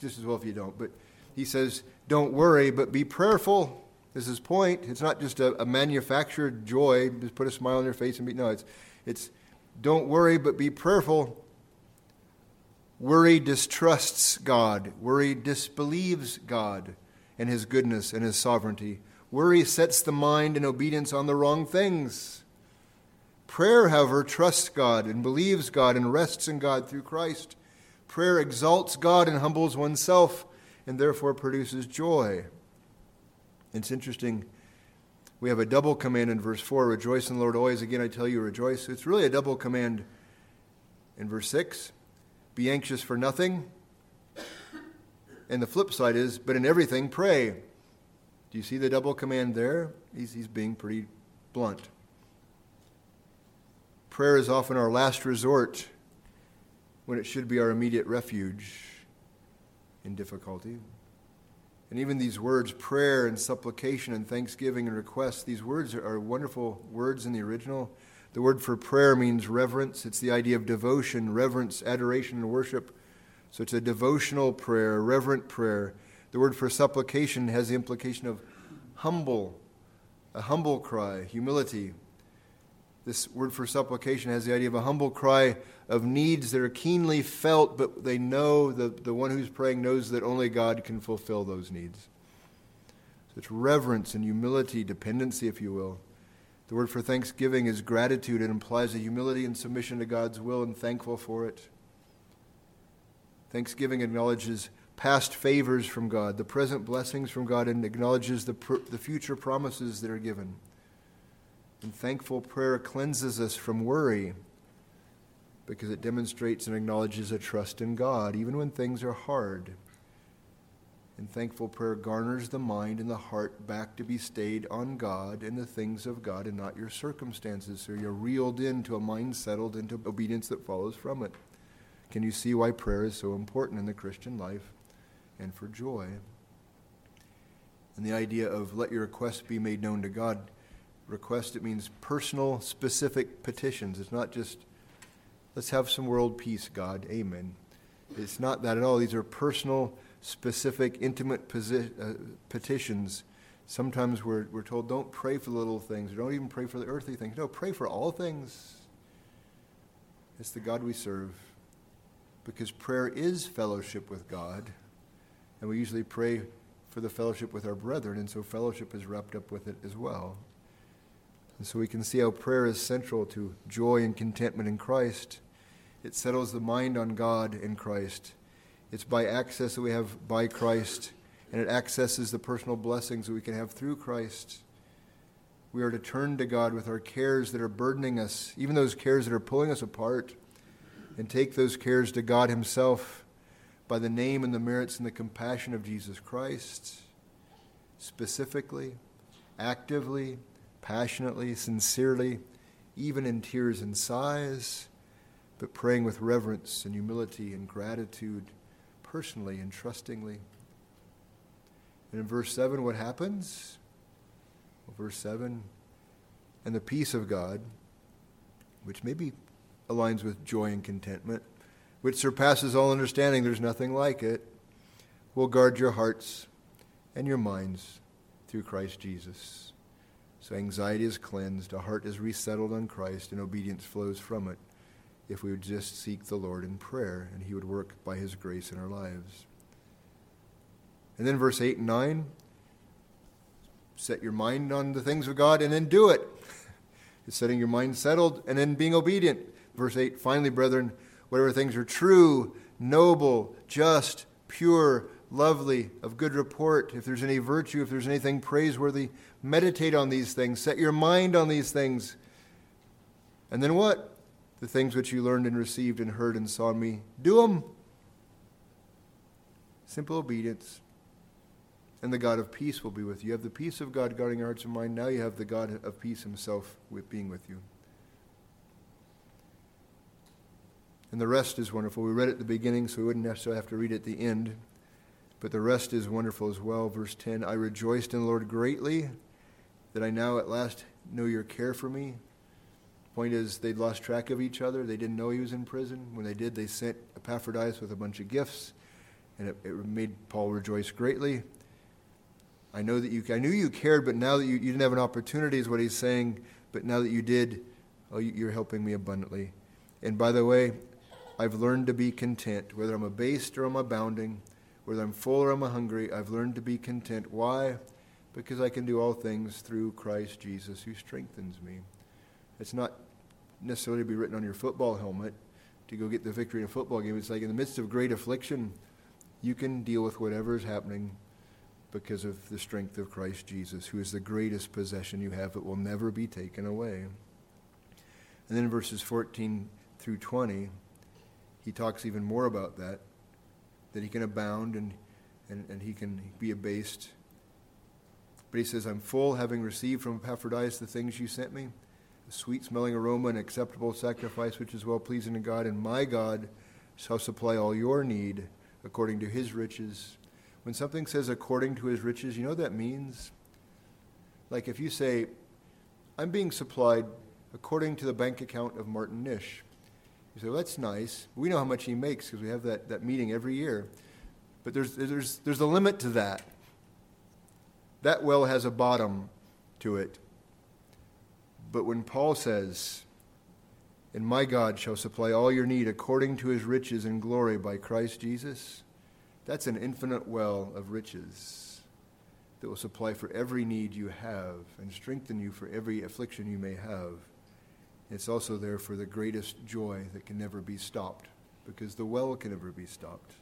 S1: Just as well if you don't. But he says, don't worry, but be prayerful. This is point. It's not just a, a manufactured joy, just put a smile on your face and be. No, it's, it's don't worry, but be prayerful. Worry distrusts God. Worry disbelieves God and his goodness and his sovereignty. Worry sets the mind in obedience on the wrong things. Prayer, however, trusts God and believes God and rests in God through Christ. Prayer exalts God and humbles oneself and therefore produces joy. It's interesting. We have a double command in verse 4 rejoice in the Lord always. Again, I tell you, rejoice. It's really a double command in verse 6 be anxious for nothing. And the flip side is, but in everything, pray. Do you see the double command there? He's, he's being pretty blunt. Prayer is often our last resort when it should be our immediate refuge in difficulty. And even these words, prayer and supplication and thanksgiving and request, these words are wonderful words in the original. The word for prayer means reverence. It's the idea of devotion, reverence, adoration, and worship. So it's a devotional prayer, reverent prayer. The word for supplication has the implication of humble, a humble cry, humility. This word for supplication has the idea of a humble cry of needs that are keenly felt, but they know, the, the one who's praying knows that only God can fulfill those needs. So it's reverence and humility, dependency, if you will. The word for thanksgiving is gratitude. It implies a humility and submission to God's will and thankful for it. Thanksgiving acknowledges past favors from God, the present blessings from God, and acknowledges the, pr- the future promises that are given. And thankful prayer cleanses us from worry because it demonstrates and acknowledges a trust in God, even when things are hard. And thankful prayer garners the mind and the heart back to be stayed on God and the things of God and not your circumstances. So you're reeled into a mind settled into obedience that follows from it. Can you see why prayer is so important in the Christian life and for joy? And the idea of let your requests be made known to God. Request, it means personal, specific petitions. It's not just, let's have some world peace, God. Amen. It's not that at all. These are personal, specific, intimate posi- uh, petitions. Sometimes we're, we're told, don't pray for the little things, or don't even pray for the earthly things. No, pray for all things. It's the God we serve. Because prayer is fellowship with God, and we usually pray for the fellowship with our brethren, and so fellowship is wrapped up with it as well. And so we can see how prayer is central to joy and contentment in Christ. It settles the mind on God in Christ. It's by access that we have by Christ, and it accesses the personal blessings that we can have through Christ. We are to turn to God with our cares that are burdening us, even those cares that are pulling us apart, and take those cares to God Himself by the name and the merits and the compassion of Jesus Christ, specifically, actively, passionately, sincerely, even in tears and sighs, but praying with reverence and humility and gratitude personally and trustingly. And in verse 7, what happens? Well, verse 7 and the peace of God, which maybe aligns with joy and contentment, which surpasses all understanding, there's nothing like it, will guard your hearts and your minds through Christ Jesus. So anxiety is cleansed, a heart is resettled on Christ, and obedience flows from it if we would just seek the Lord in prayer and He would work by His grace in our lives. And then verse 8 and 9 set your mind on the things of God and then do it. [laughs] It's setting your mind settled and then being obedient. Verse 8 finally, brethren, whatever things are true, noble, just, pure, lovely, of good report, if there's any virtue, if there's anything praiseworthy, meditate on these things. Set your mind on these things. And then what? the things which you learned and received and heard and saw me. Do them. Simple obedience. And the God of peace will be with you. You have the peace of God guarding your hearts and mind. Now you have the God of peace himself being with you. And the rest is wonderful. We read it at the beginning, so we wouldn't necessarily have to read it at the end. But the rest is wonderful as well. Verse 10 I rejoiced in the Lord greatly that I now at last know your care for me Point is, they'd lost track of each other. They didn't know he was in prison. When they did, they sent Epaphroditus with a bunch of gifts, and it, it made Paul rejoice greatly. I know that you, I knew you cared, but now that you, you didn't have an opportunity, is what he's saying. But now that you did, oh, you're helping me abundantly. And by the way, I've learned to be content, whether I'm abased or I'm abounding, whether I'm full or I'm hungry. I've learned to be content. Why? Because I can do all things through Christ Jesus who strengthens me. It's not necessarily to be written on your football helmet to go get the victory in a football game. It's like in the midst of great affliction, you can deal with whatever is happening because of the strength of Christ Jesus, who is the greatest possession you have. It will never be taken away. And then verses 14 through 20, he talks even more about that, that he can abound and, and, and he can be abased. But he says, I'm full, having received from Epaphroditus the things you sent me a sweet smelling aroma and acceptable sacrifice which is well pleasing to God, and my God shall supply all your need according to his riches. When something says according to his riches, you know what that means? Like if you say, I'm being supplied according to the bank account of Martin Nish. You say, well, that's nice. We know how much he makes because we have that, that meeting every year. But there's, there's, there's a limit to that. That well has a bottom to it. But when Paul says, And my God shall supply all your need according to his riches and glory by Christ Jesus, that's an infinite well of riches that will supply for every need you have and strengthen you for every affliction you may have. It's also there for the greatest joy that can never be stopped because the well can never be stopped.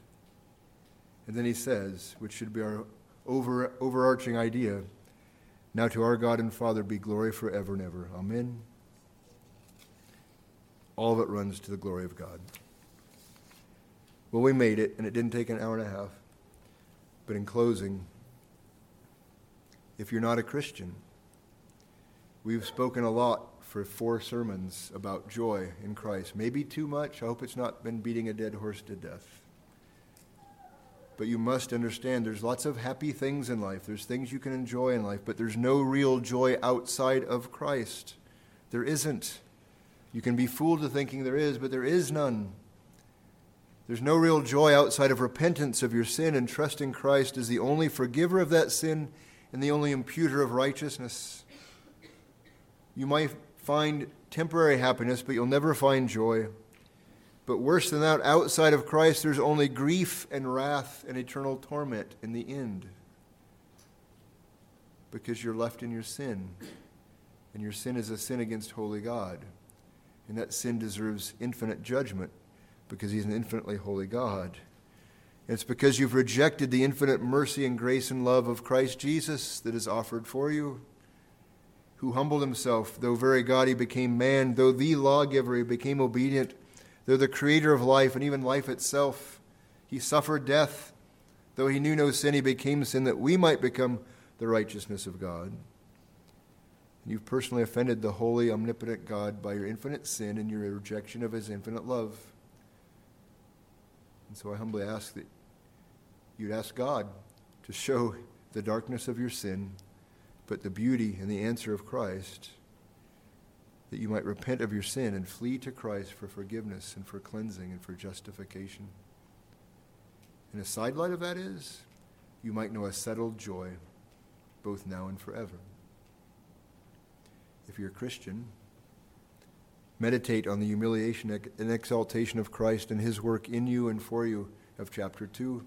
S1: And then he says, which should be our over, overarching idea now to our God and Father be glory forever and ever. Amen. All of it runs to the glory of God. Well, we made it, and it didn't take an hour and a half. But in closing, if you're not a Christian, we've spoken a lot for four sermons about joy in Christ. Maybe too much. I hope it's not been beating a dead horse to death. But you must understand there's lots of happy things in life. There's things you can enjoy in life, but there's no real joy outside of Christ. There isn't. You can be fooled to thinking there is, but there is none. There's no real joy outside of repentance of your sin and trusting Christ as the only forgiver of that sin and the only imputer of righteousness. You might find temporary happiness, but you'll never find joy. But worse than that, outside of Christ, there's only grief and wrath and eternal torment in the end. Because you're left in your sin. And your sin is a sin against holy God. And that sin deserves infinite judgment because He's an infinitely holy God. And it's because you've rejected the infinite mercy and grace and love of Christ Jesus that is offered for you, who humbled Himself. Though very God, He became man. Though the lawgiver, He became obedient Though the creator of life and even life itself, he suffered death. Though he knew no sin, he became sin that we might become the righteousness of God. You've personally offended the holy, omnipotent God by your infinite sin and your rejection of his infinite love. And so I humbly ask that you'd ask God to show the darkness of your sin, but the beauty and the answer of Christ that you might repent of your sin and flee to Christ for forgiveness and for cleansing and for justification. And a sidelight of that is you might know a settled joy both now and forever. If you're a Christian, meditate on the humiliation and exaltation of Christ and his work in you and for you of chapter 2.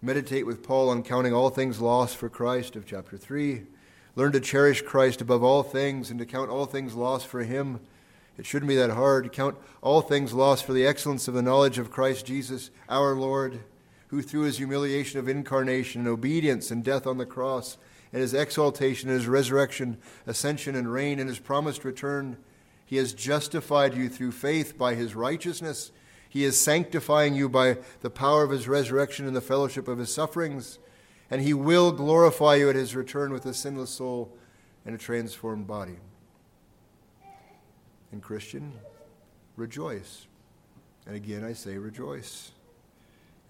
S1: Meditate with Paul on counting all things lost for Christ of chapter 3 Learn to cherish Christ above all things and to count all things lost for Him. It shouldn't be that hard. to Count all things lost for the excellence of the knowledge of Christ Jesus, our Lord, who through his humiliation of incarnation and obedience and death on the cross, and his exaltation and his resurrection, ascension and reign, and his promised return, he has justified you through faith by his righteousness. He is sanctifying you by the power of his resurrection and the fellowship of his sufferings and he will glorify you at his return with a sinless soul and a transformed body. And, Christian, rejoice. And again, I say rejoice.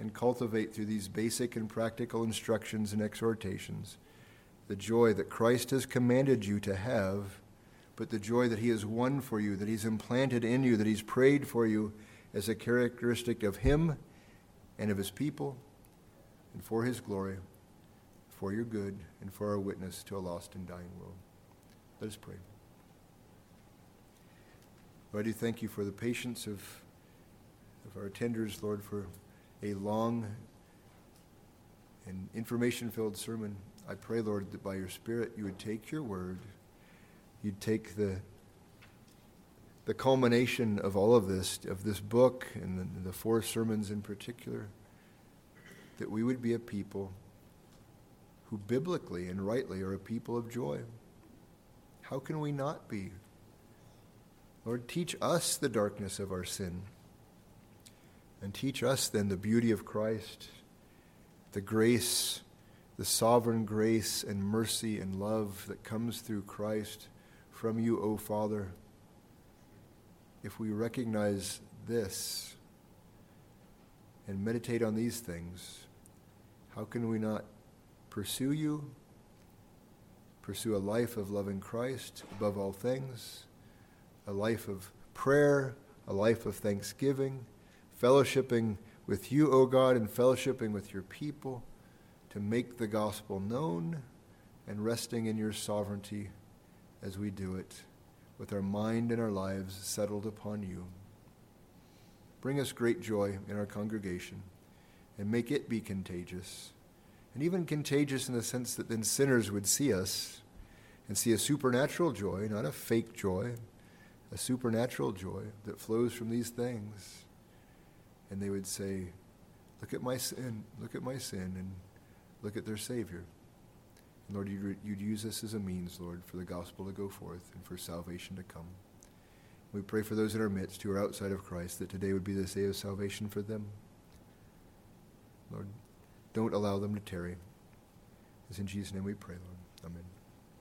S1: And cultivate through these basic and practical instructions and exhortations the joy that Christ has commanded you to have but the joy that He has won for you, that He's implanted in you, that He's prayed for you as a characteristic of Him and of His people, and for His glory, for your good, and for our witness to a lost and dying world. Let us pray. Lord, I do thank you for the patience of, of our attenders, Lord, for a long and information filled sermon. I pray, Lord, that by your Spirit you would take your word, you'd take the, the culmination of all of this, of this book and the, the four sermons in particular, that we would be a people who biblically and rightly are a people of joy. How can we not be? Lord, teach us the darkness of our sin. And teach us then the beauty of Christ, the grace, the sovereign grace and mercy and love that comes through Christ from you, O Father. If we recognize this and meditate on these things, how can we not pursue you, pursue a life of loving Christ above all things? a life of prayer, a life of thanksgiving, fellowshipping with you, O God, and fellowshipping with your people to make the gospel known and resting in your sovereignty as we do it, with our mind and our lives settled upon you. Bring us great joy in our congregation and make it be contagious. And even contagious in the sense that then sinners would see us and see a supernatural joy, not a fake joy, a supernatural joy that flows from these things. And they would say, Look at my sin, look at my sin, and look at their Savior. Lord, you'd, you'd use this as a means, Lord, for the gospel to go forth and for salvation to come. We pray for those in our midst who are outside of Christ that today would be this day of salvation for them. Lord, don't allow them to tarry. It's in Jesus' name we pray, Lord. Amen.